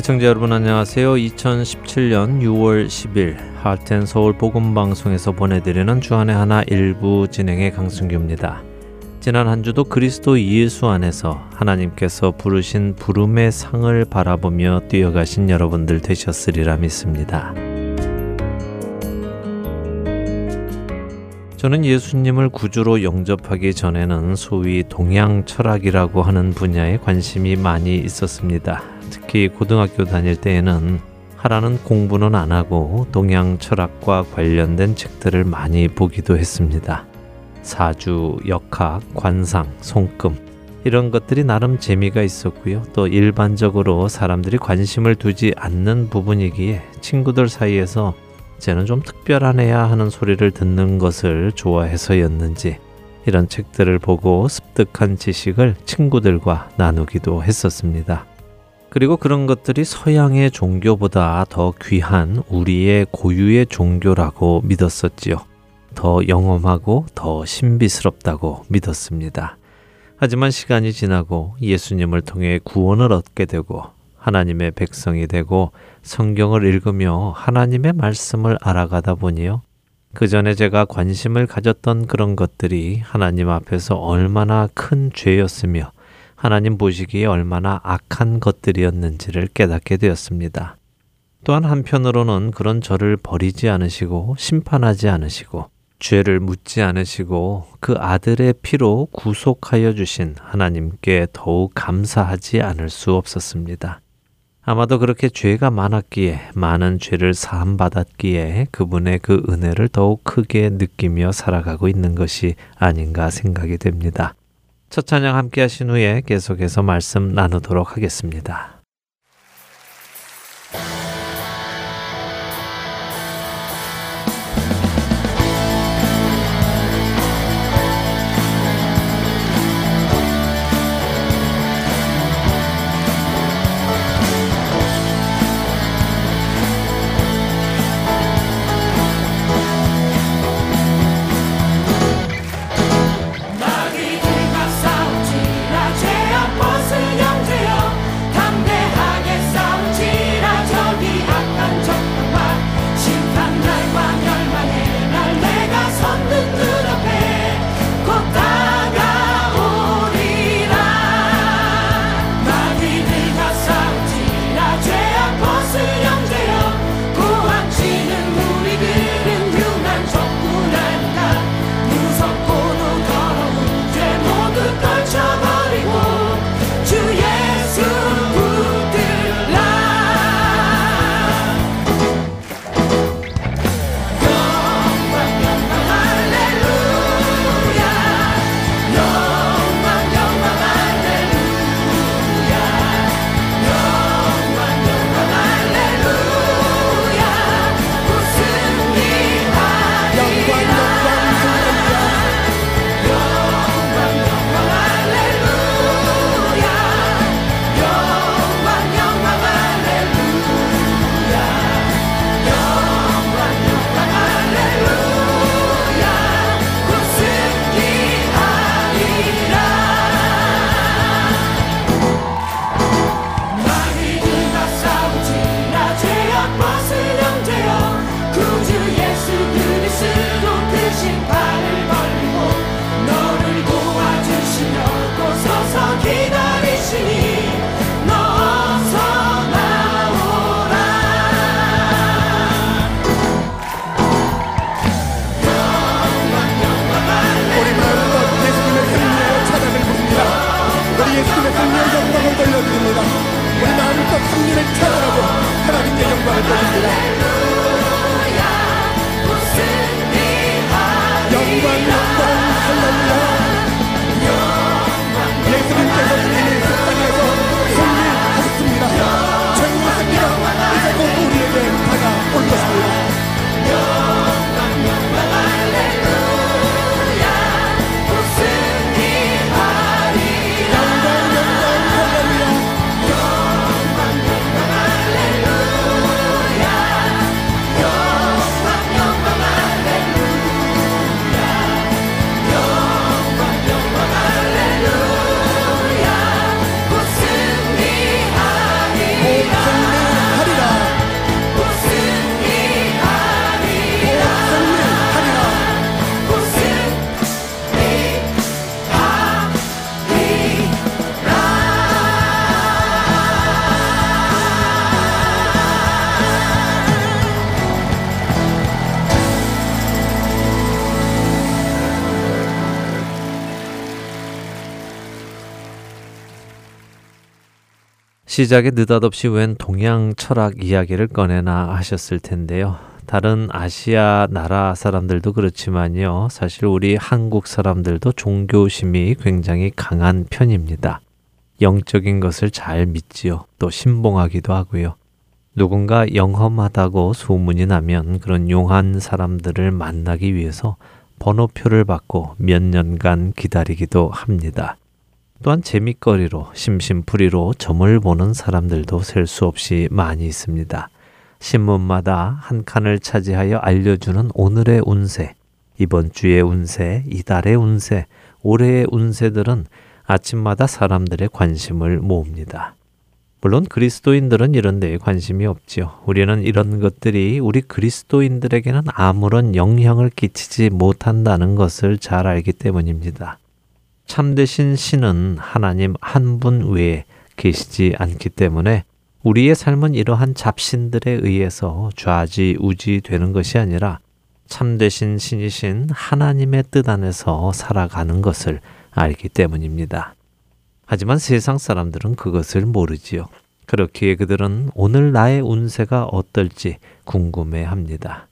애청자 여러분 안녕하세요. 2017년 6월 10일 하트앤서울 복음 방송에서 보내드리는 주안의 하나 일부 진행의 강승규입니다. 지난 한 주도 그리스도 예수 안에서 하나님께서 부르신 부름의 상을 바라보며 뛰어가신 여러분들 되셨으리라 믿습니다. 저는 예수님을 구주로 영접하기 전에는 소위 동양 철학이라고 하는 분야에 관심이 많이 있었습니다. 특히 고등학교 다닐 때에는 하라는 공부는 안 하고 동양 철학과 관련된 책들을 많이 보기도 했습니다. 사주, 역학, 관상, 손금 이런 것들이 나름 재미가 있었고요. 또 일반적으로 사람들이 관심을 두지 않는 부분이기에 친구들 사이에서 쟤는 좀 특별한 애야 하는 소리를 듣는 것을 좋아해서였는지 이런 책들을 보고 습득한 지식을 친구들과 나누기도 했었습니다. 그리고 그런 것들이 서양의 종교보다 더 귀한 우리의 고유의 종교라고 믿었었지요. 더 영험하고 더 신비스럽다고 믿었습니다. 하지만 시간이 지나고 예수님을 통해 구원을 얻게 되고 하나님의 백성이 되고 성경을 읽으며 하나님의 말씀을 알아가다 보니요. 그 전에 제가 관심을 가졌던 그런 것들이 하나님 앞에서 얼마나 큰 죄였으며 하나님 보시기에 얼마나 악한 것들이었는지를 깨닫게 되었습니다. 또한 한편으로는 그런 저를 버리지 않으시고 심판하지 않으시고 죄를 묻지 않으시고 그 아들의 피로 구속하여 주신 하나님께 더욱 감사하지 않을 수 없었습니다. 아마도 그렇게 죄가 많았기에 많은 죄를 사함 받았기에 그분의 그 은혜를 더욱 크게 느끼며 살아가고 있는 것이 아닌가 생각이 됩니다. 첫 찬양 함께 하신 후에 계속해서 말씀 나누도록 하겠습니다. 시작에 느닷없이 웬 동양 철학 이야기를 꺼내나 하셨을 텐데요. 다른 아시아 나라 사람들도 그렇지만요. 사실 우리 한국 사람들도 종교심이 굉장히 강한 편입니다. 영적인 것을 잘 믿지요. 또 신봉하기도 하고요. 누군가 영험하다고 소문이 나면 그런 용한 사람들을 만나기 위해서 번호표를 받고 몇 년간 기다리기도 합니다. 또한 재밌거리로 심심풀이로 점을 보는 사람들도 셀 수 없이 많이 있습니다. 신문마다 한 칸을 차지하여 알려주는 오늘의 운세, 이번 주의 운세, 이달의 운세, 올해의 운세들은 아침마다 사람들의 관심을 모읍니다. 물론 그리스도인들은 이런 데에 관심이 없지요. 우리는 이런 것들이 우리 그리스도인들에게는 아무런 영향을 끼치지 못한다는 것을 잘 알기 때문입니다. 참되신 신은 하나님 한 분 외에 계시지 않기 때문에 우리의 삶은 이러한 잡신들에 의해서 좌지우지 되는 것이 아니라 참되신 신이신 하나님의 뜻 안에서 살아가는 것을 알기 때문입니다. 하지만 세상 사람들은 그것을 모르지요. 그렇기에 그들은 오늘 나의 운세가 어떨지 궁금해 합니다.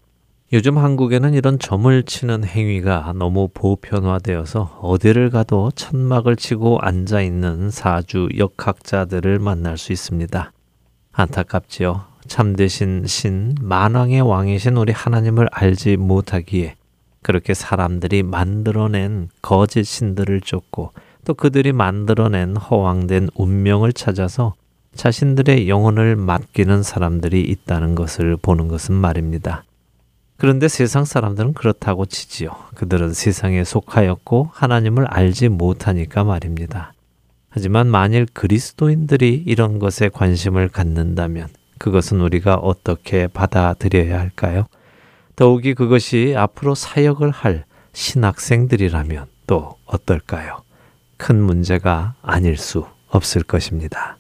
요즘 한국에는 이런 점을 치는 행위가 너무 보편화되어서 어디를 가도 천막을 치고 앉아 있는 사주 역학자들을 만날 수 있습니다. 안타깝지요. 참되신 신, 만왕의 왕이신 우리 하나님을 알지 못하기에 그렇게 사람들이 만들어낸 거짓 신들을 쫓고 또 그들이 만들어낸 허황된 운명을 찾아서 자신들의 영혼을 맡기는 사람들이 있다는 것을 보는 것은 말입니다. 그런데 세상 사람들은 그렇다고 치지요. 그들은 세상에 속하였고 하나님을 알지 못하니까 말입니다. 하지만 만일 그리스도인들이 이런 것에 관심을 갖는다면 그것은 우리가 어떻게 받아들여야 할까요? 더욱이 그것이 앞으로 사역을 할 신학생들이라면 또 어떨까요? 큰 문제가 아닐 수 없을 것입니다.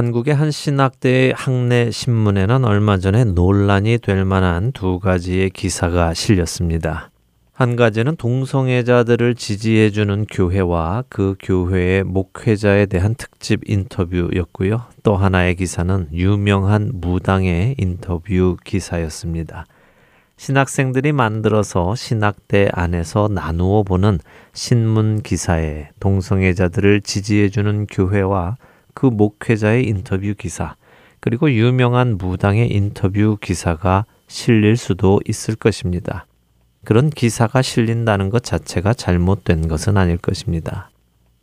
한국의 한 신학대의 학내 신문에는 얼마 전에 논란이 될 만한 두 가지의 기사가 실렸습니다. 한 가지는 동성애자들을 지지해주는 교회와 그 교회의 목회자에 대한 특집 인터뷰였고요. 또 하나의 기사는 유명한 무당의 인터뷰 기사였습니다. 신학생들이 만들어서 신학대 안에서 나누어 보는 신문 기사에 동성애자들을 지지해주는 교회와 그 목회자의 인터뷰 기사, 그리고 유명한 무당의 인터뷰 기사가 실릴 수도 있을 것입니다. 그런 기사가 실린다는 것 자체가 잘못된 것은 아닐 것입니다.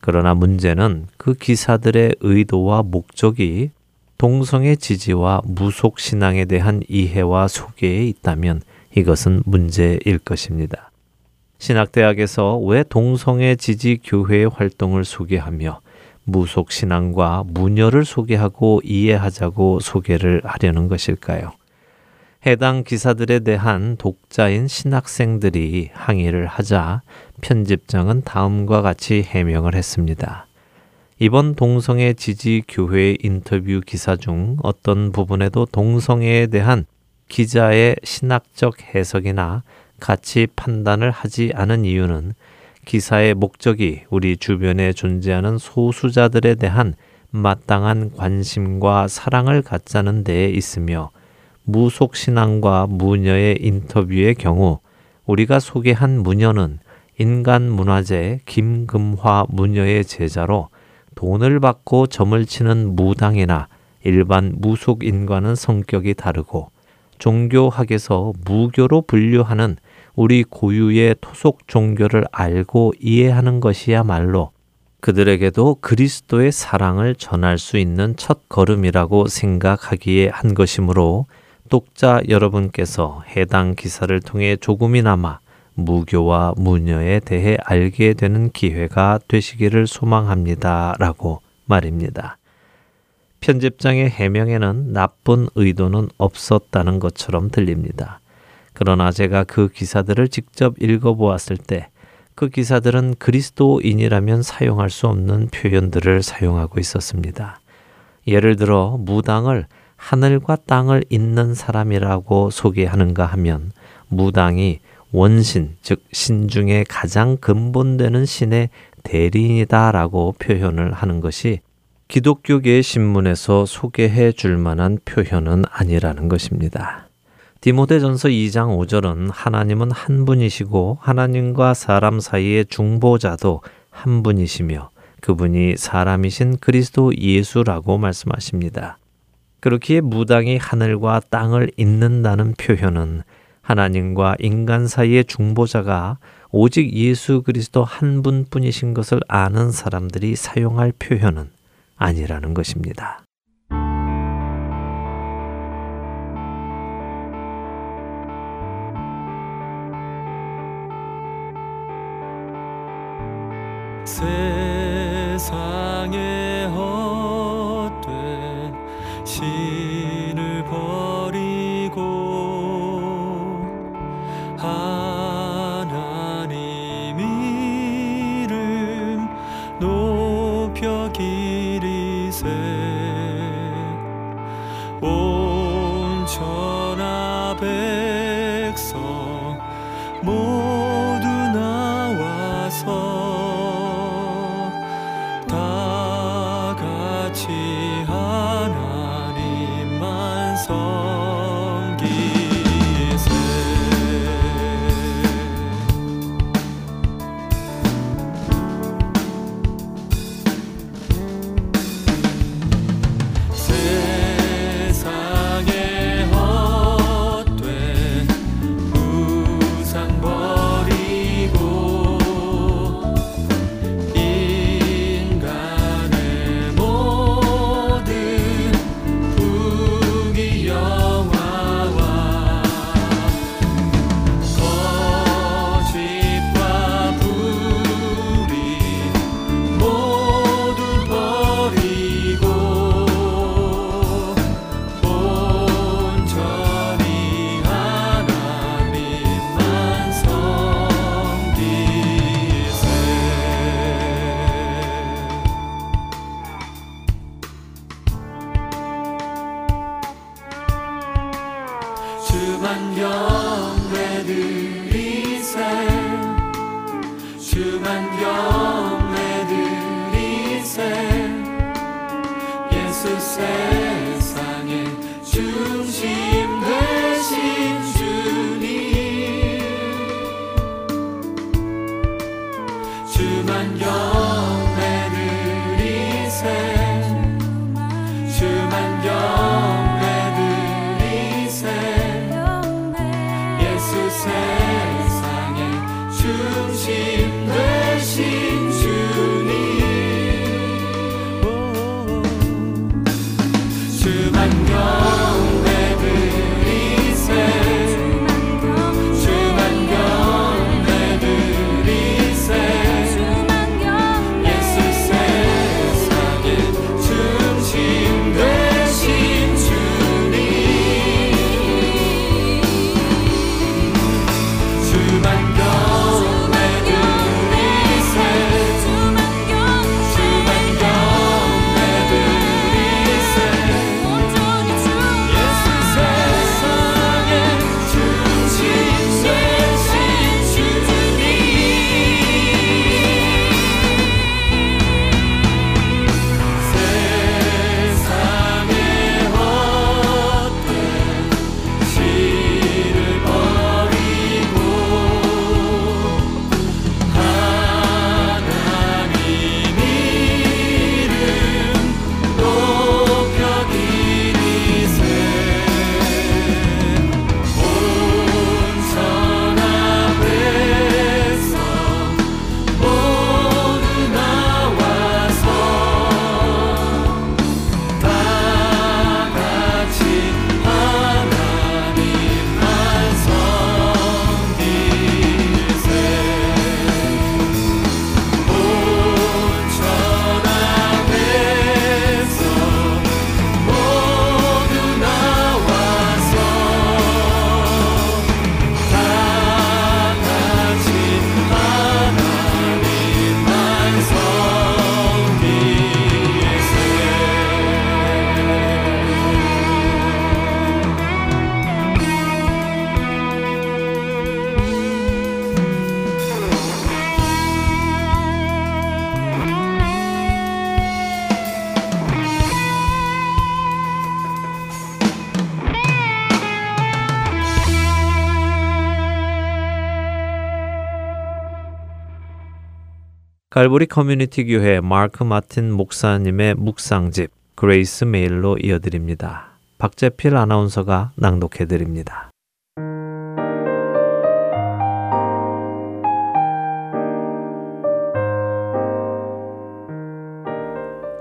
그러나 문제는 그 기사들의 의도와 목적이 동성애 지지와 무속 신앙에 대한 이해와 소개에 있다면 이것은 문제일 것입니다. 신학대학에서 왜 동성애 지지 교회의 활동을 소개하며 무속 신앙과 무녀를 소개하고 이해하자고 소개를 하려는 것일까요? 해당 기사들에 대한 독자인 신학생들이 항의를 하자 편집장은 다음과 같이 해명을 했습니다. 이번 동성애 지지 교회 인터뷰 기사 중 어떤 부분에도 동성애에 대한 기자의 신학적 해석이나 가치 판단을 하지 않은 이유는 기사의 목적이 우리 주변에 존재하는 소수자들에 대한 마땅한 관심과 사랑을 갖자는 데에 있으며 무속 신앙과 무녀의 인터뷰의 경우 우리가 소개한 무녀는 인간 문화재 김금화 무녀의 제자로 돈을 받고 점을 치는 무당이나 일반 무속인과는 성격이 다르고 종교학에서 무교로 분류하는 우리 고유의 토속 종교를 알고 이해하는 것이야말로 그들에게도 그리스도의 사랑을 전할 수 있는 첫 걸음이라고 생각하기에 한 것이므로 독자 여러분께서 해당 기사를 통해 조금이나마 무교와 무녀에 대해 알게 되는 기회가 되시기를 소망합니다. 라고 말입니다. 편집장의 해명에는 나쁜 의도는 없었다는 것처럼 들립니다. 그러나 제가 그 기사들을 직접 읽어보았을 때 그 기사들은 그리스도인이라면 사용할 수 없는 표현들을 사용하고 있었습니다. 예를 들어 무당을 하늘과 땅을 잇는 사람이라고 소개하는가 하면 무당이 원신, 즉 신중에 가장 근본되는 신의 대리인이다라고 표현을 하는 것이 기독교계의 신문에서 소개해 줄 만한 표현은 아니라는 것입니다. 디모데전서 2장 5절은 하나님은 한 분이시고 하나님과 사람 사이의 중보자도 한 분이시며 그분이 사람이신 그리스도 예수라고 말씀하십니다. 그렇기에 무당이 하늘과 땅을 잇는다는 표현은 하나님과 인간 사이의 중보자가 오직 예수 그리스도 한 분뿐이신 것을 아는 사람들이 사용할 표현은 아니라는 것입니다. 세상 갈보리 커뮤니티 교회 마크 마틴 목사님의 묵상집 그레이스 메일로 이어드립니다. 박재필 아나운서가 낭독해 드립니다.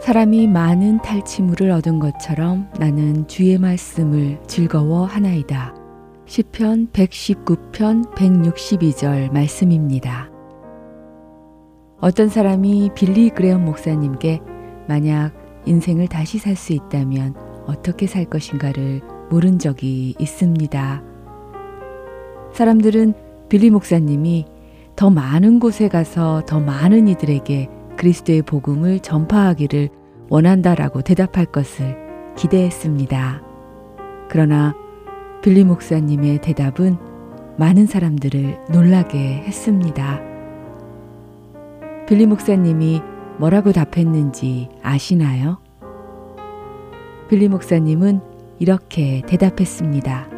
사람이 많은 탈취물을 얻은 것처럼 나는 주의 말씀을 즐거워 하나이다. 시편 119편 162절 말씀입니다. 어떤 사람이 빌리 그레엄 목사님께 만약 인생을 다시 살 수 있다면 어떻게 살 것인가를 물은 적이 있습니다. 사람들은 빌리 목사님이 더 많은 곳에 가서 더 많은 이들에게 그리스도의 복음을 전파하기를 원한다라고 대답할 것을 기대했습니다. 그러나 빌리 목사님의 대답은 많은 사람들을 놀라게 했습니다. 빌리 목사님이 뭐라고 답했는지 아시나요? 빌리 목사님은 이렇게 대답했습니다.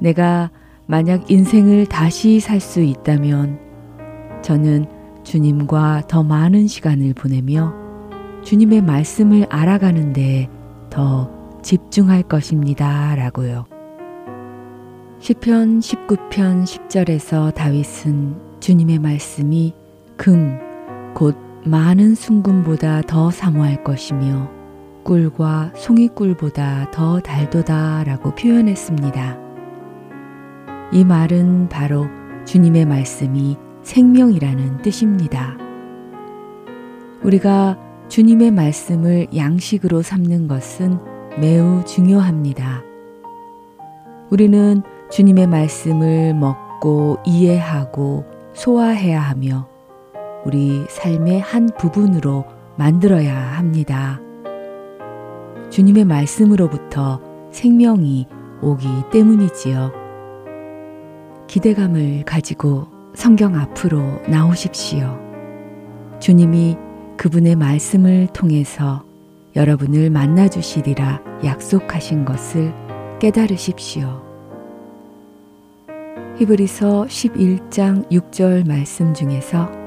내가 만약 인생을 다시 살 수 있다면 저는 주님과 더 많은 시간을 보내며 주님의 말씀을 알아가는데 더 집중할 것입니다. 라고요. 시편 19편 10절에서 다윗은 주님의 말씀이 금, 곧 많은 순금보다 더 사모할 것이며 꿀과 송이꿀보다 더 달도다 라고 표현했습니다. 이 말은 바로 주님의 말씀이 생명이라는 뜻입니다. 우리가 주님의 말씀을 양식으로 삼는 것은 매우 중요합니다. 우리는 주님의 말씀을 먹고 이해하고 소화해야 하며 우리 삶의 한 부분으로 만들어야 합니다. 주님의 말씀으로부터 생명이 오기 때문이지요. 기대감을 가지고 성경 앞으로 나오십시오. 주님이 그분의 말씀을 통해서 여러분을 만나주시리라 약속하신 것을 깨달으십시오. 히브리서 11장 6절 말씀 중에서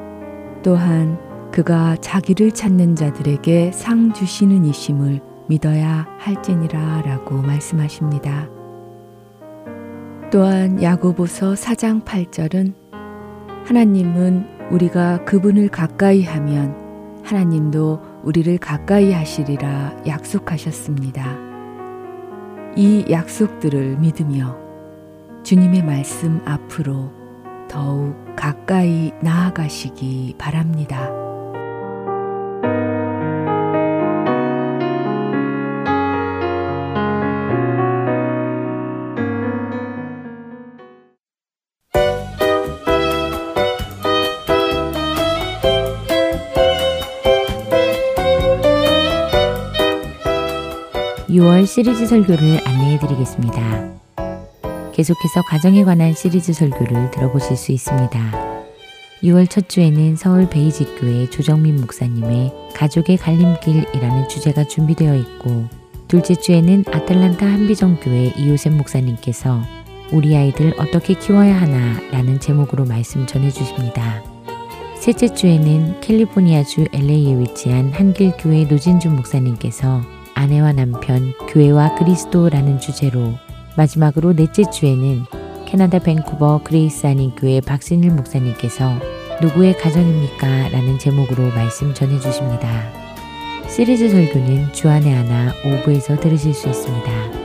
또한 그가 자기를 찾는 자들에게 상 주시는 이심을 믿어야 할지니라 라고 말씀하십니다. 또한 야고보서 4장 8절은 하나님은 우리가 그분을 가까이 하면 하나님도 우리를 가까이 하시리라 약속하셨습니다. 이 약속들을 믿으며 주님의 말씀 앞으로 더욱 가까이 나아가시기 바랍니다. (6월) 시리즈 설교를 안내해 드리겠습니다. 계속해서 가정에 관한 시리즈 설교를 들어보실 수 있습니다. 6월 첫 주에는 서울 베이직교회 조정민 목사님의 가족의 갈림길이라는 주제가 준비되어 있고 둘째 주에는 아틀란타 한비정교회 이호셉 목사님께서 우리 아이들 어떻게 키워야 하나 라는 제목으로 말씀 전해 주십니다. 셋째 주에는 캘리포니아주 LA에 위치한 한길교회 노진준 목사님께서 아내와 남편, 교회와 그리스도라는 주제로 마지막으로 넷째 주에는 캐나다 밴쿠버 그레이스 한인 교회 박신일 목사님께서 누구의 가정입니까? 라는 제목으로 말씀 전해 주십니다. 시리즈 설교는 주안의 하나 오부에서 들으실 수 있습니다.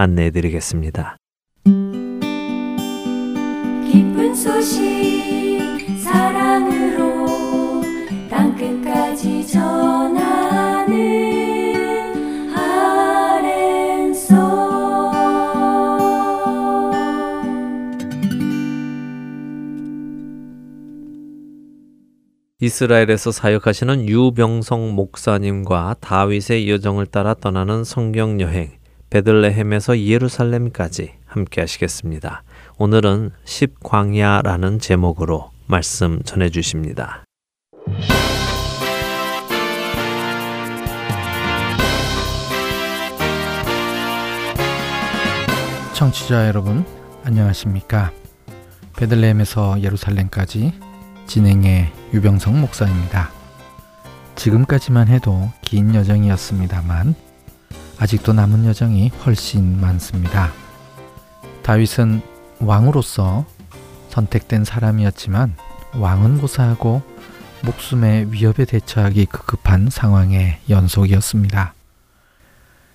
안내해 드리겠습니다. 기쁜 소식 사랑으로 땅끝까지 전하는 이스라엘에서 사역하시는 유병성 목사님과 다윗의 여정을 따라 떠나는 성경 여행 베들레헴에서 예루살렘까지 함께 하시겠습니다. 오늘은 십광야라는 제목으로 말씀 전해 주십니다. 청취자 여러분 안녕하십니까? 베들레헴에서 예루살렘까지 진행의 유병성 목사입니다. 지금까지만 해도 긴 여정이었습니다만 아직도 남은 여정이 훨씬 많습니다. 다윗은 왕으로서 선택된 사람이었지만 왕은 고사하고 목숨의 위협에 대처하기 급급한 상황의 연속이었습니다.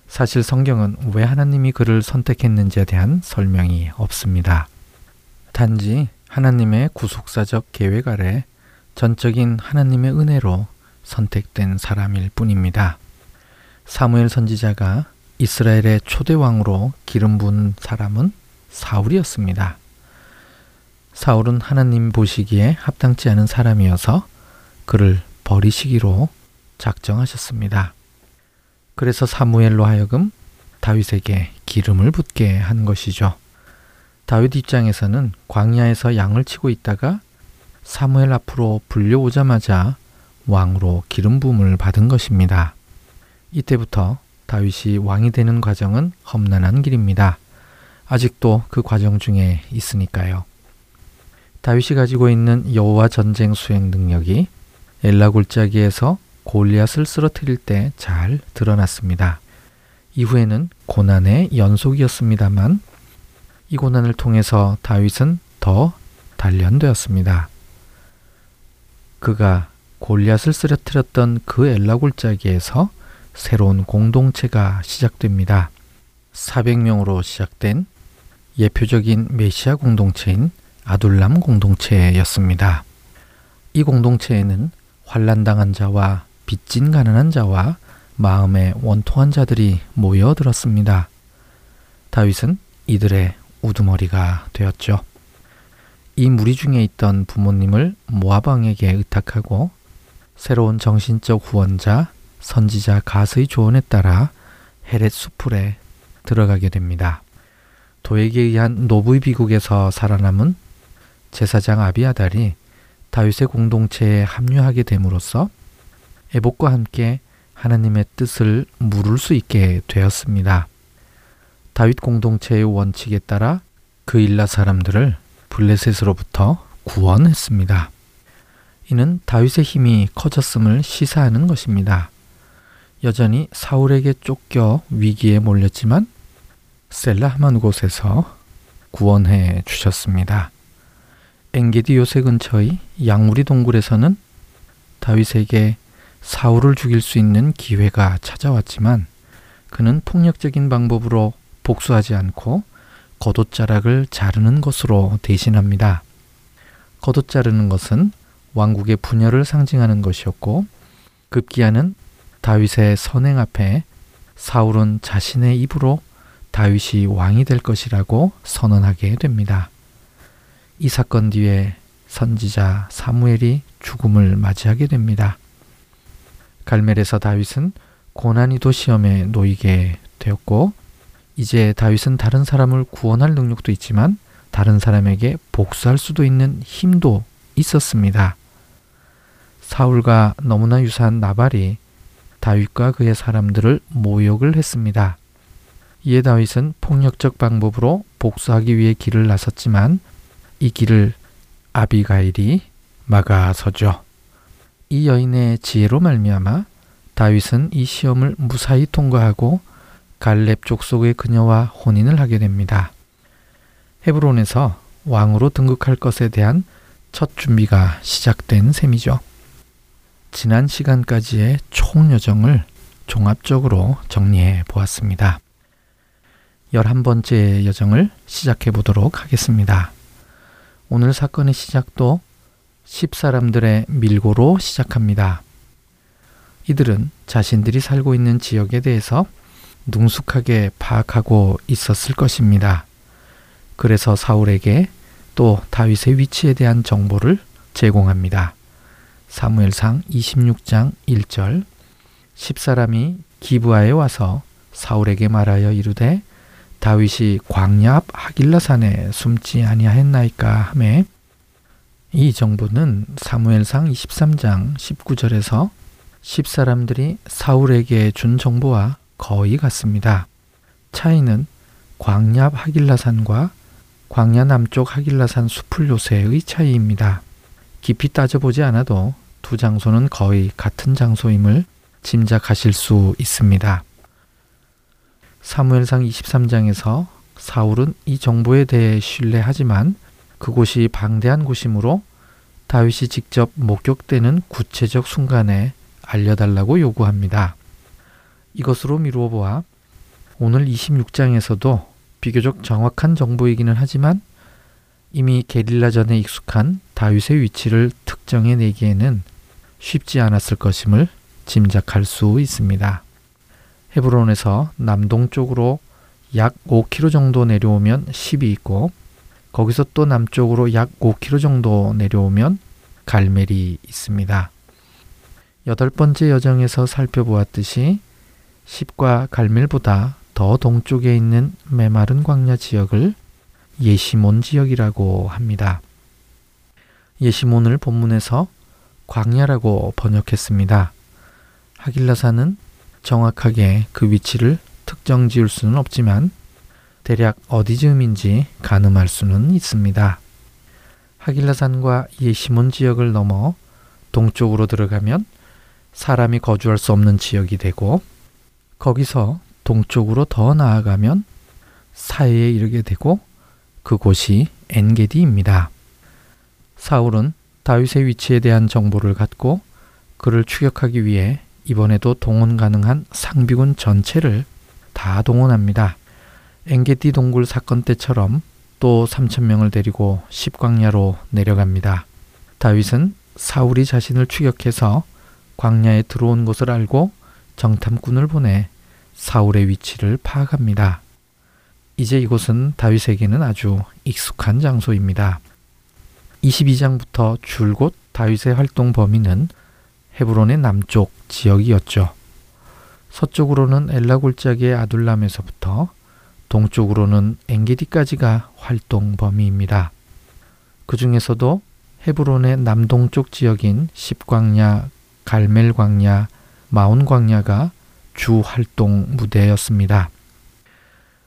사실 성경은 왜 하나님이 그를 선택했는지에 대한 설명이 없습니다. 단지 하나님의 구속사적 계획 아래 전적인 하나님의 은혜로 선택된 사람일 뿐입니다. 사무엘 선지자가 이스라엘의 초대 왕으로 기름 부은 사람은 사울이었습니다. 사울은 하나님 보시기에 합당치 않은 사람이어서 그를 버리시기로 작정하셨습니다. 그래서 사무엘로 하여금 다윗에게 기름을 붓게 한 것이죠. 다윗 입장에서는 광야에서 양을 치고 있다가 사무엘 앞으로 불려오자마자 왕으로 기름 부음을 받은 것입니다. 이때부터 다윗이 왕이 되는 과정은 험난한 길입니다. 아직도 그 과정 중에 있으니까요. 다윗이 가지고 있는 여호와 전쟁 수행 능력이 엘라 골짜기에서 골리앗을 쓰러뜨릴 때 잘 드러났습니다. 이후에는 고난의 연속이었습니다만 이 고난을 통해서 다윗은 더 단련되었습니다. 그가 골리앗을 쓰러뜨렸던 그 엘라 골짜기에서 새로운 공동체가 시작됩니다. 400명으로 시작된 예표적인 메시아 공동체인 아둘람 공동체였습니다. 이 공동체에는 환란당한 자와 빚진 가난한 자와 마음에 원통한 자들이 모여들었습니다. 다윗은 이들의 우두머리가 되었죠. 이 무리 중에 있던 부모님을 모아방에게 의탁하고 새로운 정신적 후원자 선지자 가스의 조언에 따라 헤렛 수풀에 들어가게 됩니다. 도에게 의한 노부의 비국에서 살아남은 제사장 아비아달이 다윗의 공동체에 합류하게 됨으로써 애복과 함께 하나님의 뜻을 물을 수 있게 되었습니다. 다윗 공동체의 원칙에 따라 그 일라 사람들을 블레셋으로부터 구원했습니다. 이는 다윗의 힘이 커졌음을 시사하는 것입니다. 여전히 사울에게 쫓겨 위기에 몰렸지만 셀라하만 곳에서 구원해 주셨습니다. 엔게디 요새 근처의 양무리 동굴에서는 다윗에게 사울을 죽일 수 있는 기회가 찾아왔지만 그는 폭력적인 방법으로 복수하지 않고 겉옷자락을 자르는 것으로 대신합니다. 겉옷 자르는 것은 왕국의 분열을 상징하는 것이었고 급기야는 다윗의 선행 앞에 사울은 자신의 입으로 다윗이 왕이 될 것이라고 선언하게 됩니다. 이 사건 뒤에 선지자 사무엘이 죽음을 맞이하게 됩니다. 갈멜에서 다윗은 고난이도 시험에 놓이게 되었고 이제 다윗은 다른 사람을 구원할 능력도 있지만 다른 사람에게 복수할 수도 있는 힘도 있었습니다. 사울과 너무나 유사한 나발이 다윗과 그의 사람들을 모욕을 했습니다. 이에 다윗은 폭력적 방법으로 복수하기 위해 길을 나섰지만 이 길을 아비가일이 막아서죠. 이 여인의 지혜로 말미암아 다윗은 이 시험을 무사히 통과하고 갈렙 족속의 그녀와 혼인을 하게 됩니다. 헤브론에서 왕으로 등극할 것에 대한 첫 준비가 시작된 셈이죠. 지난 시간까지의 총 여정을 종합적으로 정리해 보았습니다. 11번째 여정을 시작해 보도록 하겠습니다. 오늘 사건의 시작도 10사람들의 밀고로 시작합니다. 이들은 자신들이 살고 있는 지역에 대해서 능숙하게 파악하고 있었을 것입니다. 그래서 사울에게 또 다윗의 위치에 대한 정보를 제공합니다. 사무엘상 26장 1절 10사람이 기브아에 와서 사울에게 말하여 이르되 다윗이 광야 앞 하길라산에 숨지 아니하였나이까 하매 이 정보는 사무엘상 23장 19절에서 10사람들이 사울에게 준 정보와 거의 같습니다. 차이는 광야 하길라산과 광야 남쪽 하길라산 수풀 요새의 차이입니다. 깊이 따져보지 않아도 두 장소는 거의 같은 장소임을 짐작하실 수 있습니다. 사무엘상 23장에서 사울은 이 정보에 대해 신뢰하지만 그곳이 방대한 곳이므로 다윗이 직접 목격되는 구체적 순간에 알려달라고 요구합니다. 이것으로 미루어 보아 오늘 26장에서도 비교적 정확한 정보이기는 하지만 이미 게릴라전에 익숙한 다윗의 위치를 특정해 내기에는 쉽지 않았을 것임을 짐작할 수 있습니다. 헤브론에서 남동쪽으로 약 5km 정도 내려오면 10이 있고 거기서 또 남쪽으로 약 5km 정도 내려오면 갈멜이 있습니다. 여덟 번째 여정에서 살펴보았듯이 10과 갈멜보다 더 동쪽에 있는 메마른 광야 지역을 예시몬 지역이라고 합니다. 예시몬을 본문에서 광야라고 번역했습니다. 하길라산은 정확하게 그 위치를 특정 지을 수는 없지만 대략 어디 즈음인지 가늠할 수는 있습니다. 하길라산과 예시몬 지역을 넘어 동쪽으로 들어가면 사람이 거주할 수 없는 지역이 되고 거기서 동쪽으로 더 나아가면 사해에 이르게 되고 그곳이 엔게디입니다. 사울은 다윗의 위치에 대한 정보를 갖고 그를 추격하기 위해 이번에도 동원 가능한 상비군 전체를 다 동원합니다. 엥게띠 동굴 사건 때처럼 또 3천 명을 데리고 십광야로 내려갑니다. 다윗은 사울이 자신을 추격해서 광야에 들어온 것을 알고 정탐꾼을 보내 사울의 위치를 파악합니다. 이제 이곳은 다윗에게는 아주 익숙한 장소입니다. 22장부터 줄곧 다윗의 활동 범위는 헤브론의 남쪽 지역이었죠. 서쪽으로는 엘라 골짜기의 아둘람에서부터 동쪽으로는 엥게디까지가 활동 범위입니다. 그 중에서도 헤브론의 남동쪽 지역인 십광야, 갈멜광야, 마온광야가 주 활동 무대였습니다.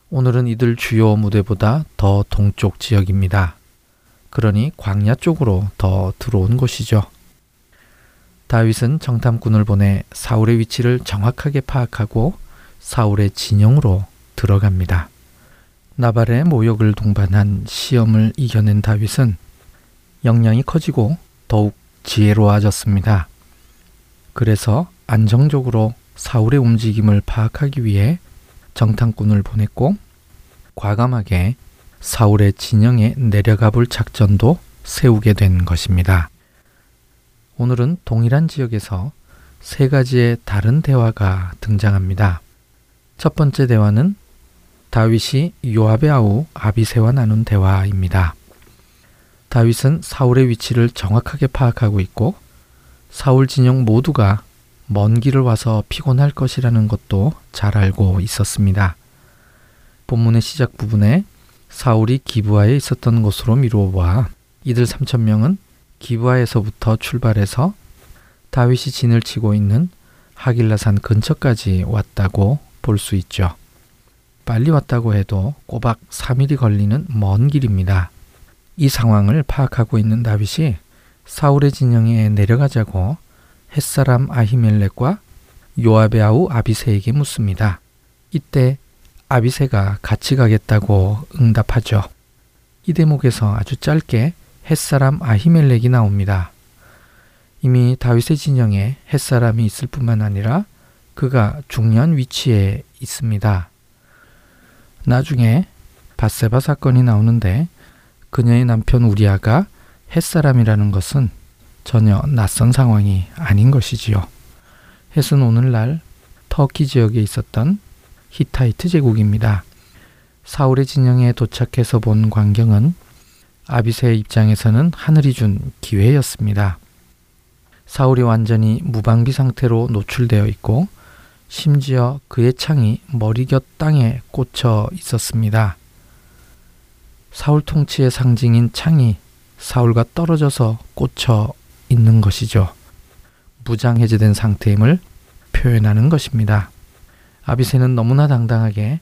오늘은 이들 주요 무대보다 더 동쪽 지역입니다. 그러니 광야 쪽으로 더 들어온 곳이죠. 다윗은 정탐꾼을 보내 사울의 위치를 정확하게 파악하고 사울의 진영으로 들어갑니다. 나발의 모욕을 동반한 시험을 이겨낸 다윗은 역량이 커지고 더욱 지혜로워졌습니다. 그래서 안정적으로 사울의 움직임을 파악하기 위해 정탐꾼을 보냈고 과감하게 사울의 진영에 내려가 볼 작전도 세우게 된 것입니다. 오늘은 동일한 지역에서 세 가지의 다른 대화가 등장합니다. 첫 번째 대화는 다윗이 요압의 아우 아비세와 나눈 대화입니다. 다윗은 사울의 위치를 정확하게 파악하고 있고 사울 진영 모두가 먼 길을 와서 피곤할 것이라는 것도 잘 알고 있었습니다. 본문의 시작 부분에 사울이 기부하에 있었던 곳으로 미루어 봐 이들 3천 명은 기부하에서부터 출발해서 다윗이 진을 치고 있는 하길라산 근처까지 왔다고 볼 수 있죠. 빨리 왔다고 해도 꼬박 3일이 걸리는 먼 길입니다. 이 상황을 파악하고 있는 다윗이 사울의 진영에 내려가자고 햇사람 아히멜렉과 요압의 아우 아비세에게 묻습니다. 이때 아비세가 같이 가겠다고 응답하죠. 이 대목에서 아주 짧게 햇사람 아히멜렉이 나옵니다. 이미 다윗의 진영에 햇사람이 있을 뿐만 아니라 그가 중요한 위치에 있습니다. 나중에 바세바 사건이 나오는데 그녀의 남편 우리아가 햇사람이라는 것은 전혀 낯선 상황이 아닌 것이지요. 햇은 오늘날 터키 지역에 있었던 히타이트 제국입니다. 사울의 진영에 도착해서 본 광경은 아비세의 입장에서는 하늘이 준 기회였습니다. 사울이 완전히 무방비 상태로 노출되어 있고 심지어 그의 창이 머리 곁 땅에 꽂혀 있었습니다. 사울 통치의 상징인 창이 사울과 떨어져서 꽂혀 있는 것이죠. 무장 해제된 상태임을 표현하는 것입니다. 아비세는 너무나 당당하게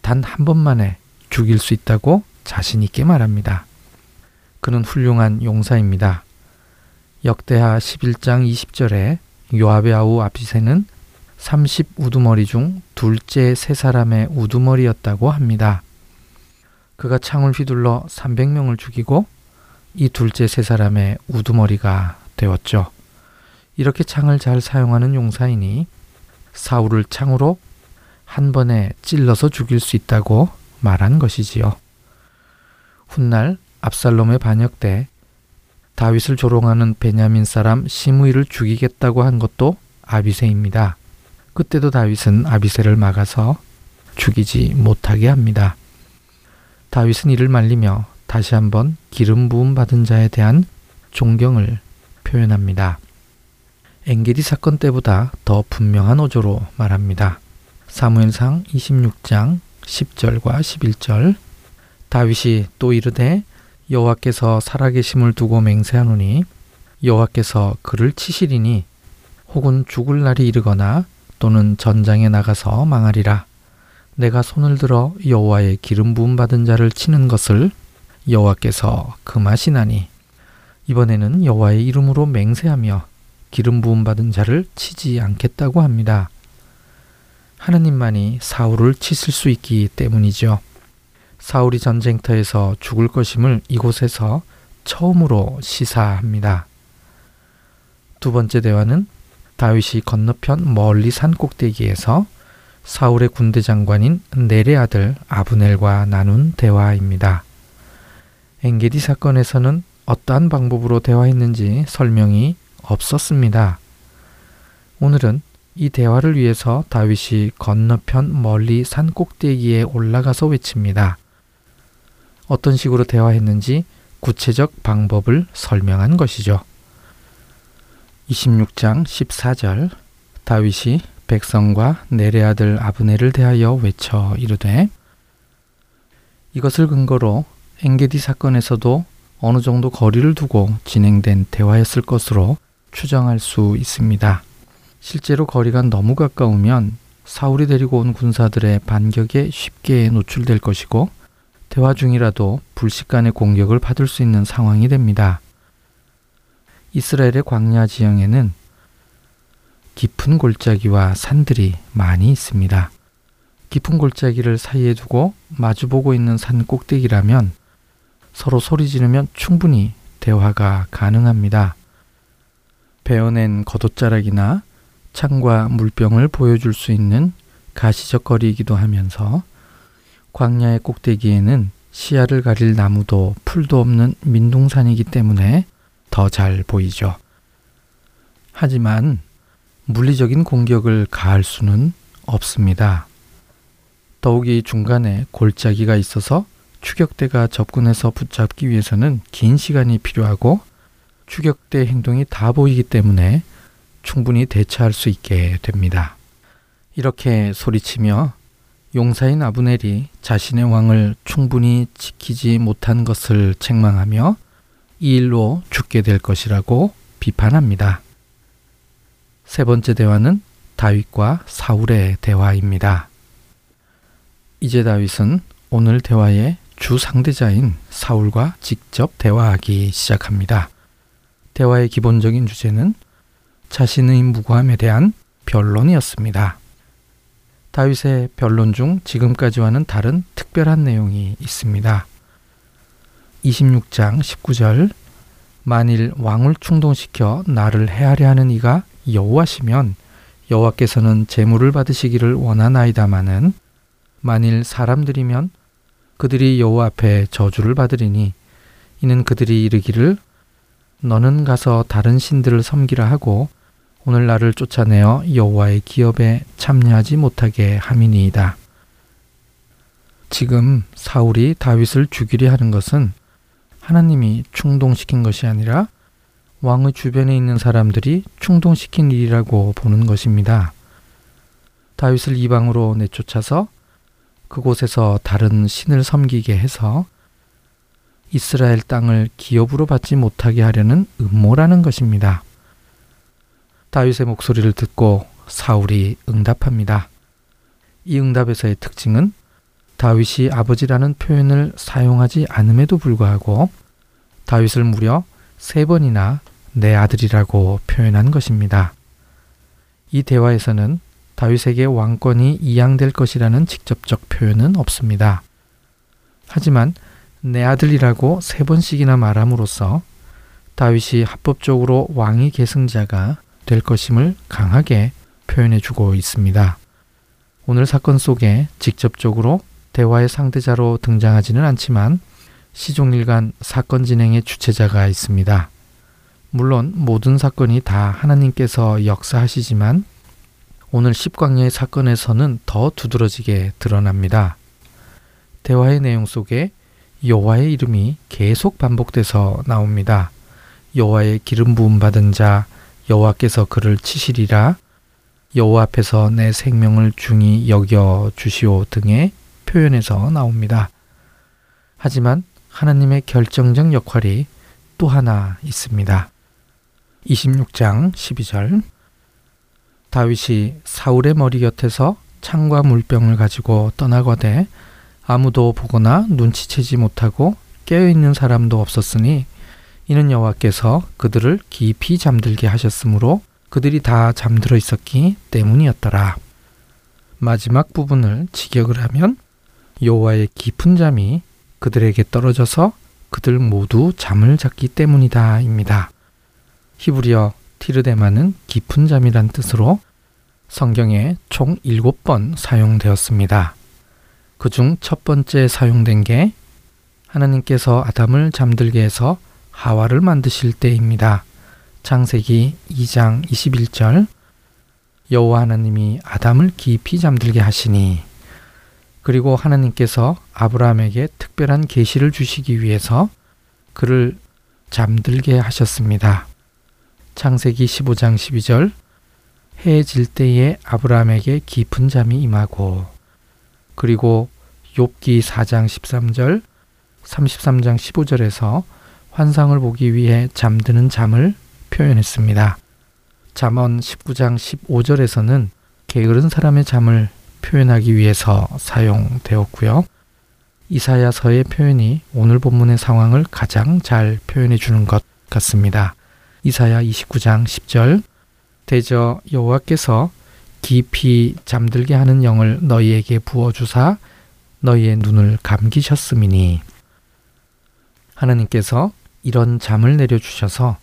단 한 번만에 죽일 수 있다고 자신 있게 말합니다. 그는 훌륭한 용사입니다. 역대하 11장 20절에 요압의 아우 아비세는 30 우두머리 중 둘째 세 사람의 우두머리였다고 합니다. 그가 창을 휘둘러 300명을 죽이고 이 둘째 세 사람의 우두머리가 되었죠. 이렇게 창을 잘 사용하는 용사이니 사울을 창으로 한 번에 찔러서 죽일 수 있다고 말한 것이지요. 훗날 압살롬의 반역 때 다윗을 조롱하는 베냐민 사람 시므이를 죽이겠다고 한 것도 아비세입니다. 그때도 다윗은 아비세를 막아서 죽이지 못하게 합니다. 다윗은 이를 말리며 다시 한번 기름 부음 받은 자에 대한 존경을 표현합니다. 엥게디 사건 때보다 더 분명한 어조로 말합니다. 사무엘상 26장 10절과 11절 다윗이 또 이르되 여호와께서 살아계심을 두고 맹세하노니 여호와께서 그를 치시리니 혹은 죽을 날이 이르거나 또는 전장에 나가서 망하리라 내가 손을 들어 여호와의 기름 부음 받은 자를 치는 것을 여호와께서 금하시나니 이번에는 여호와의 이름으로 맹세하며 기름 부음 받은 자를 치지 않겠다고 합니다. 하느님만이 사울을 치실 수 있기 때문이죠. 사울이 전쟁터에서 죽을 것임을 이곳에서 처음으로 시사합니다. 두 번째 대화는 다윗이 건너편 멀리 산 꼭대기에서 사울의 군대 장관인 넬의 아들 아브넬과 나눈 대화입니다. 엔게디 사건에서는 어떠한 방법으로 대화했는지 설명이 없었습니다. 오늘은 이 대화를 위해서 다윗이 건너편 멀리 산 꼭대기에 올라가서 외칩니다. 어떤 식으로 대화했는지 구체적 방법을 설명한 것이죠. 26장 14절 다윗이 백성과 내레 아들 아브네를 대하여 외쳐 이르되 이것을 근거로 엔게디 사건에서도 어느 정도 거리를 두고 진행된 대화였을 것으로 추정할 수 있습니다. 실제로 거리가 너무 가까우면 사울이 데리고 온 군사들의 반격에 쉽게 노출될 것이고 대화 중이라도 불식간의 공격을 받을 수 있는 상황이 됩니다. 이스라엘의 광야 지형에는 깊은 골짜기와 산들이 많이 있습니다. 깊은 골짜기를 사이에 두고 마주보고 있는 산 꼭대기라면 서로 소리 지르면 충분히 대화가 가능합니다. 베어낸 겉옷자락이나 창과 물병을 보여줄 수 있는 가시적 거리이기도 하면서 광야의 꼭대기에는 시야를 가릴 나무도 풀도 없는 민둥산이기 때문에 더 잘 보이죠. 하지만 물리적인 공격을 가할 수는 없습니다. 더욱이 중간에 골짜기가 있어서 추격대가 접근해서 붙잡기 위해서는 긴 시간이 필요하고 추격대 행동이 다 보이기 때문에 충분히 대처할 수 있게 됩니다. 이렇게 소리치며 용사인 아브넬이 자신의 왕을 충분히 지키지 못한 것을 책망하며 이 일로 죽게 될 것이라고 비판합니다. 세 번째 대화는 다윗과 사울의 대화입니다. 이제 다윗은 오늘 대화의 주 상대자인 사울과 직접 대화하기 시작합니다. 대화의 기본적인 주제는 자신의 무고함에 대한 변론이었습니다. 다윗의 변론 중 지금까지와는 다른 특별한 내용이 있습니다. 26장 19절 만일 왕을 충동시켜 나를 해하려 하는 이가 여호와시면 여호와께서는 재물을 받으시기를 원하나이다마는 만일 사람들이면 그들이 여호와 앞에 저주를 받으리니 이는 그들이 이르기를 너는 가서 다른 신들을 섬기라 하고 오늘 나를 쫓아내어 여호와의 기업에 참여하지 못하게 함이니이다. 지금 사울이 다윗을 죽이려 하는 것은 하나님이 충동시킨 것이 아니라 왕의 주변에 있는 사람들이 충동시킨 일이라고 보는 것입니다. 다윗을 이방으로 내쫓아서 그곳에서 다른 신을 섬기게 해서 이스라엘 땅을 기업으로 받지 못하게 하려는 음모라는 것입니다. 다윗의 목소리를 듣고 사울이 응답합니다. 이 응답에서의 특징은 다윗이 아버지라는 표현을 사용하지 않음에도 불구하고 다윗을 무려 세 번이나 내 아들이라고 표현한 것입니다. 이 대화에서는 다윗에게 왕권이 이양될 것이라는 직접적 표현은 없습니다. 하지만 내 아들이라고 세 번씩이나 말함으로써 다윗이 합법적으로 왕위 계승자가 될 것임을 강하게 표현해 주고 있습니다. 오늘 사건 속에 직접적으로 대화의 상대자로 등장하지는 않지만 시종일관 사건 진행의 주체자가 있습니다. 물론 모든 사건이 다 하나님께서 역사하시지만 오늘 십광야의 사건에서는 더 두드러지게 드러납니다. 대화의 내용 속에 여호와의 이름이 계속 반복돼서 나옵니다. 여호와의 기름 부음 받은 자 여호와께서 그를 치시리라 여호와 앞에서 내 생명을 중히 여겨 주시오 등의 표현에서 나옵니다. 하지만 하나님의 결정적 역할이 또 하나 있습니다. 26장 12절 다윗이 사울의 머리 곁에서 창과 물병을 가지고 떠나거대 아무도 보거나 눈치채지 못하고 깨어있는 사람도 없었으니 이는 여호와께서 그들을 깊이 잠들게 하셨으므로 그들이 다 잠들어 있었기 때문이었더라. 마지막 부분을 직역을 하면 여호와의 깊은 잠이 그들에게 떨어져서 그들 모두 잠을 잤기 때문이다입니다. 히브리어 티르데마는 깊은 잠이란 뜻으로 성경에 총 7번 사용되었습니다. 그중 첫 번째 사용된 게 하나님께서 아담을 잠들게 해서 하와를 만드실 때입니다. 창세기 2장 21절 여호와 하나님이 아담을 깊이 잠들게 하시니 그리고 하나님께서 아브라함에게 특별한 계시를 주시기 위해서 그를 잠들게 하셨습니다. 창세기 15장 12절 해 질 때에 아브라함에게 깊은 잠이 임하고 그리고 욥기 4장 13절 33장 15절에서 환상을 보기 위해 잠드는 잠을 표현했습니다. 잠언 19장 15절에서는 게으른 사람의 잠을 표현하기 위해서 사용되었고요. 이사야서의 표현이 오늘 본문의 상황을 가장 잘 표현해 주는 것 같습니다. 이사야 29장 10절 대저 여호와께서 깊이 잠들게 하는 영을 너희에게 부어 주사 너희의 눈을 감기셨음이니 하나님께서 이런 잠을 내려 주셔서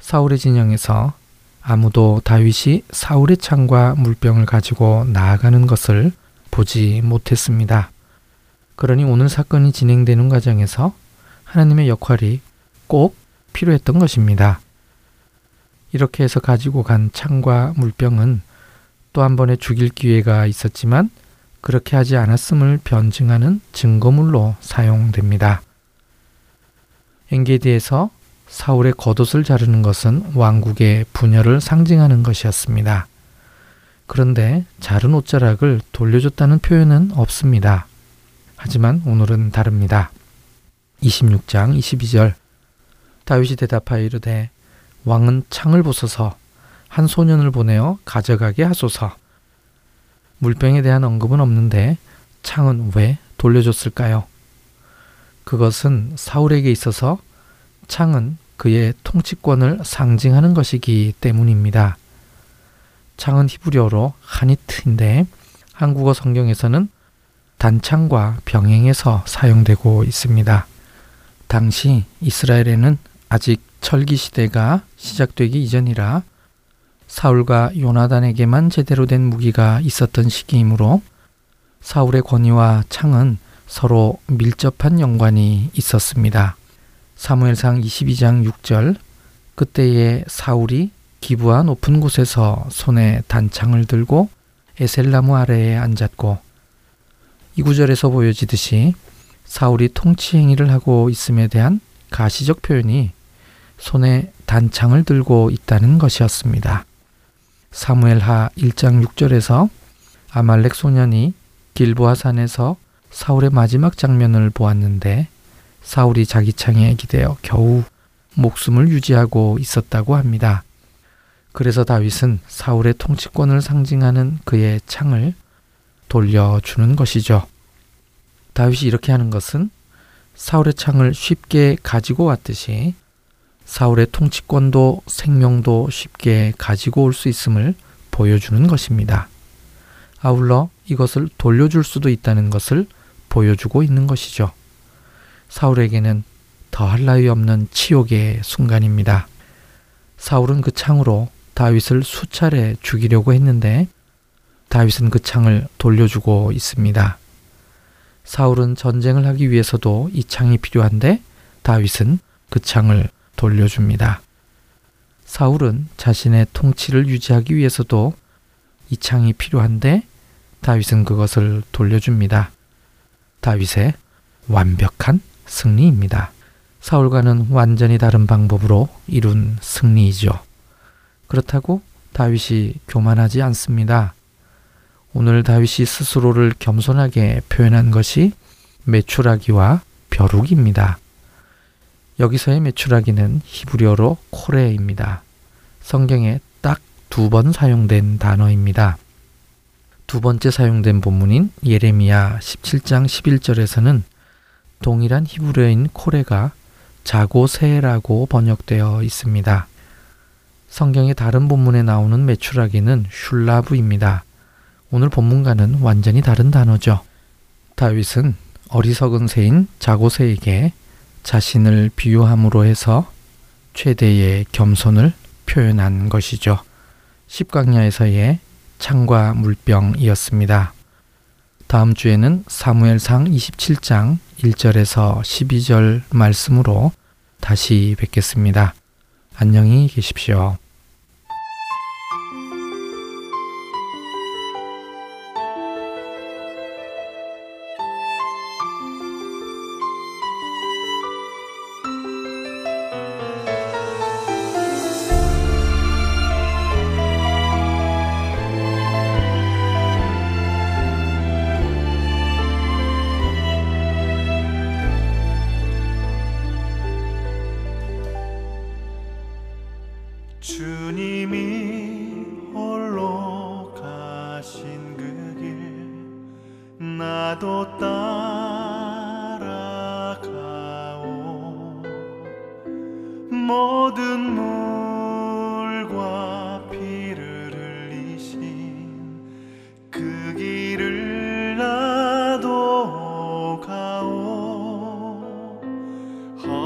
사울의 진영에서 아무도 다윗이 사울의 창과 물병을 가지고 나아가는 것을 보지 못했습니다. 그러니 오늘 사건이 진행되는 과정에서 하나님의 역할이 꼭 필요했던 것입니다. 이렇게 해서 가지고 간 창과 물병은 또 한 번의 죽일 기회가 있었지만 그렇게 하지 않았음을 변증하는 증거물로 사용됩니다. 엔게디에서 사울의 겉옷을 자르는 것은 왕국의 분열을 상징하는 것이었습니다. 그런데 자른 옷자락을 돌려줬다는 표현은 없습니다. 하지만 오늘은 다릅니다. 26장 22절 다윗이 대답하여 이르되 왕은 창을 부숴서 한 소년을 보내어 가져가게 하소서. 물병에 대한 언급은 없는데 창은 왜 돌려줬을까요? 그것은 사울에게 있어서 창은 그의 통치권을 상징하는 것이기 때문입니다. 창은 히브리어로 하니트인데 한국어 성경에서는 단창과 병행해서 사용되고 있습니다. 당시 이스라엘에는 아직 철기 시대가 시작되기 이전이라 사울과 요나단에게만 제대로 된 무기가 있었던 시기이므로 사울의 권위와 창은 서로 밀접한 연관이 있었습니다. 사무엘상 22장 6절 그때에 사울이 기부와 높은 곳에서 손에 단창을 들고 에셀나무 아래에 앉았고 이 구절에서 보여지듯이 사울이 통치 행위를 하고 있음에 대한 가시적 표현이 손에 단창을 들고 있다는 것이었습니다. 사무엘하 1장 6절에서 아말렉 소년이 길보아 산에서 사울의 마지막 장면을 보았는데 사울이 자기 창에 기대어 겨우 목숨을 유지하고 있었다고 합니다. 그래서 다윗은 사울의 통치권을 상징하는 그의 창을 돌려주는 것이죠. 다윗이 이렇게 하는 것은 사울의 창을 쉽게 가지고 왔듯이 사울의 통치권도 생명도 쉽게 가지고 올 수 있음을 보여주는 것입니다. 아울러 이것을 돌려줄 수도 있다는 것을 보여주고 있는 것이죠. 사울에게는 더할 나위 없는 치욕의 순간입니다. 사울은 그 창으로 다윗을 수차례 죽이려고 했는데 다윗은 그 창을 돌려주고 있습니다. 사울은 전쟁을 하기 위해서도 이 창이 필요한데 다윗은 그 창을 돌려줍니다. 사울은 자신의 통치를 유지하기 위해서도 이 창이 필요한데 다윗은 그것을 돌려줍니다. 다윗의 완벽한 승리입니다. 사울과는 완전히 다른 방법으로 이룬 승리이죠. 그렇다고 다윗이 교만하지 않습니다. 오늘 다윗이 스스로를 겸손하게 표현한 것이 메추라기와 벼룩입니다. 여기서의 메추라기는 히브리어로 코레입니다. 성경에 딱 두 번 사용된 단어입니다. 두 번째 사용된 본문인 예레미야 17장 11절에서는 동일한 히브리어인 코레가 자고세라고 번역되어 있습니다. 성경의 다른 본문에 나오는 메추라기는 슐라브입니다. 오늘 본문과는 완전히 다른 단어죠. 다윗은 어리석은 새인 자고세에게 자신을 비유함으로 해서 최대의 겸손을 표현한 것이죠. 십강야에서의 창과 물병이었습니다. 다음 주에는 사무엘상 27장 1절에서 12절 말씀으로 다시 뵙겠습니다. 안녕히 계십시오.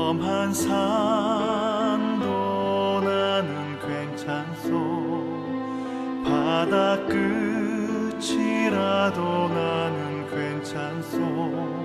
험한 산도 나는 괜찮소. 바다 끝이라도 나는 괜찮소.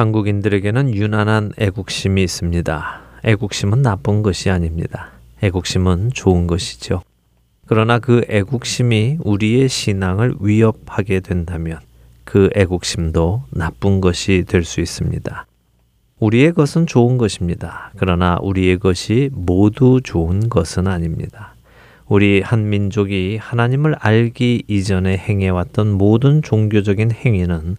한국인들에게는 유난한 애국심이 있습니다. 애국심은 나쁜 것이 아닙니다. 애국심은 좋은 것이죠. 그러나 그 애국심이 우리의 신앙을 위협하게 된다면 그 애국심도 나쁜 것이 될 수 있습니다. 우리의 것은 좋은 것입니다. 그러나 우리의 것이 모두 좋은 것은 아닙니다. 우리 한 민족이 하나님을 알기 이전에 행해왔던 모든 종교적인 행위는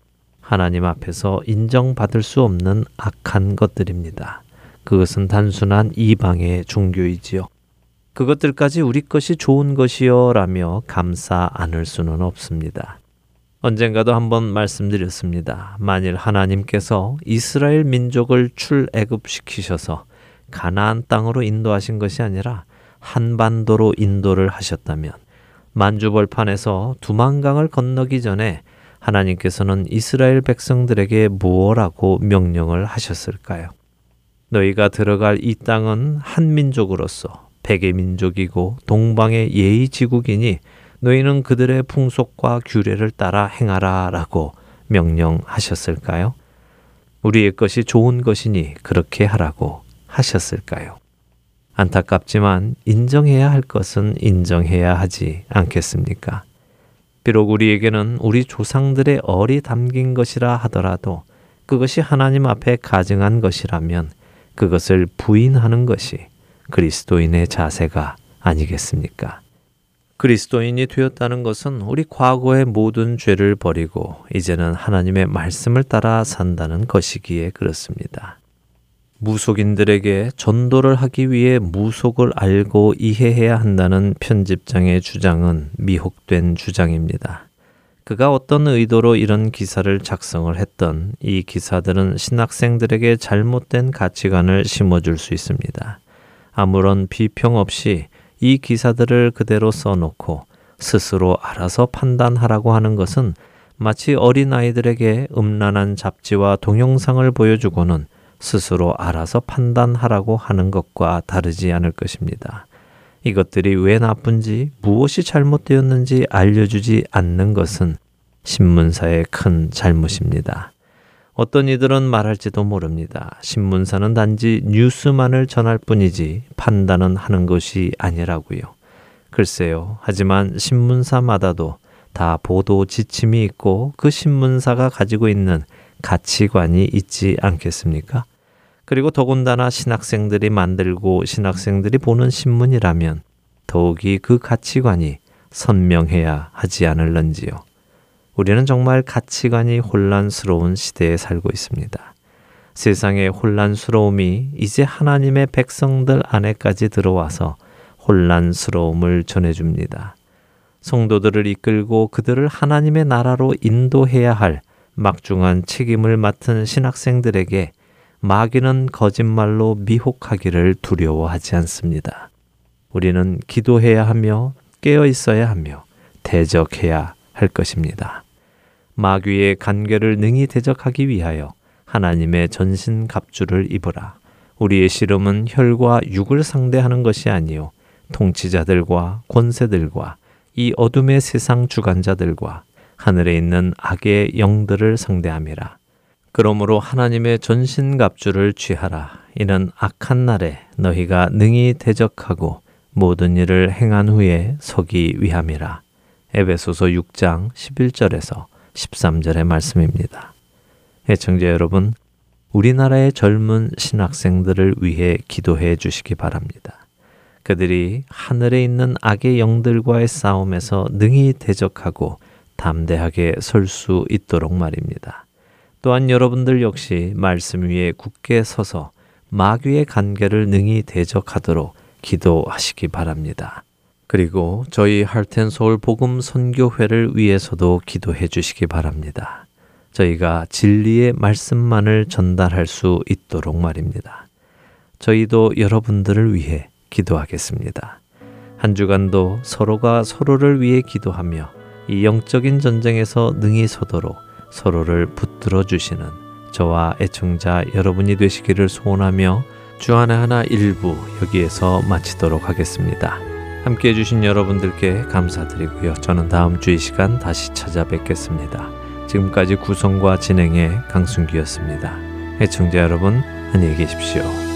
하나님 앞에서 인정받을 수 없는 악한 것들입니다. 그것은 단순한 이방의 종교이지요. 그것들까지 우리 것이 좋은 것이요 라며 감사 않을 수는 없습니다. 언젠가도 한번 말씀드렸습니다. 만일 하나님께서 이스라엘 민족을 출애굽시키셔서 가나안 땅으로 인도하신 것이 아니라 한반도로 인도를 하셨다면 만주벌판에서 두만강을 건너기 전에 하나님께서는 이스라엘 백성들에게 무엇라고 명령을 하셨을까요? 너희가 들어갈 이 땅은 한 민족으로서 백의 민족이고 동방의 예의 지국이니 너희는 그들의 풍속과 규례를 따라 행하라라고 명령하셨을까요? 우리의 것이 좋은 것이니 그렇게 하라고 하셨을까요? 안타깝지만 인정해야 할 것은 인정해야 하지 않겠습니까? 비록 우리에게는 우리 조상들의 얼이 담긴 것이라 하더라도 그것이 하나님 앞에 가증한 것이라면 그것을 부인하는 것이 그리스도인의 자세가 아니겠습니까? 그리스도인이 되었다는 것은 우리 과거의 모든 죄를 버리고 이제는 하나님의 말씀을 따라 산다는 것이기에 그렇습니다. 무속인들에게 전도를 하기 위해 무속을 알고 이해해야 한다는 편집장의 주장은 미혹된 주장입니다. 그가 어떤 의도로 이런 기사를 작성을 했던 이 기사들은 신학생들에게 잘못된 가치관을 심어줄 수 있습니다. 아무런 비평 없이 이 기사들을 그대로 써놓고 스스로 알아서 판단하라고 하는 것은 마치 어린아이들에게 음란한 잡지와 동영상을 보여주고는 스스로 알아서 판단하라고 하는 것과 다르지 않을 것입니다. 이것들이 왜 나쁜지 무엇이 잘못되었는지 알려주지 않는 것은 신문사의 큰 잘못입니다. 어떤 이들은 말할지도 모릅니다. 신문사는 단지 뉴스만을 전할 뿐이지 판단은 하는 것이 아니라고요. 글쎄요. 하지만 신문사마다도 다 보도 지침이 있고 그 신문사가 가지고 있는 가치관이 있지 않겠습니까? 그리고 더군다나 신학생들이 만들고 신학생들이 보는 신문이라면 더욱이 그 가치관이 선명해야 하지 않을런지요. 우리는 정말 가치관이 혼란스러운 시대에 살고 있습니다. 세상의 혼란스러움이 이제 하나님의 백성들 안에까지 들어와서 혼란스러움을 전해줍니다. 성도들을 이끌고 그들을 하나님의 나라로 인도해야 할 막중한 책임을 맡은 신학생들에게 마귀는 거짓말로 미혹하기를 두려워하지 않습니다. 우리는 기도해야 하며 깨어 있어야 하며 대적해야 할 것입니다. 마귀의 간계를 능히 대적하기 위하여 하나님의 전신 갑주를 입으라. 우리의 씨름은 혈과 육을 상대하는 것이 아니요 통치자들과 권세들과 이 어둠의 세상 주관자들과 하늘에 있는 악의 영들을 상대함이라. 그러므로 하나님의 전신갑주를 취하라. 이는 악한 날에 너희가 능히 대적하고 모든 일을 행한 후에 서기 위함이라. 에베소서 6장 11절에서 13절의 말씀입니다. 애청자 여러분, 우리나라의 젊은 신학생들을 위해 기도해 주시기 바랍니다. 그들이 하늘에 있는 악의 영들과의 싸움에서 능히 대적하고 담대하게 설 수 있도록 말입니다. 또한 여러분들 역시 말씀 위에 굳게 서서 마귀의 간계를 능히 대적하도록 기도하시기 바랍니다. 그리고 저희 할텐 서울 복음 선교회를 위해서도 기도해 주시기 바랍니다. 저희가 진리의 말씀만을 전달할 수 있도록 말입니다. 저희도 여러분들을 위해 기도하겠습니다. 한 주간도 서로가 서로를 위해 기도하며 이 영적인 전쟁에서 능히 서도록 서로를 붙들어 주시는 저와 애청자 여러분이 되시기를 소원하며 주안의 하나 일부 여기에서 마치도록 하겠습니다. 함께 해주신 여러분들께 감사드리고요. 저는 다음 주 이 시간 다시 찾아뵙겠습니다. 지금까지 구성과 진행의 강순기였습니다. 애청자 여러분, 안녕히 계십시오.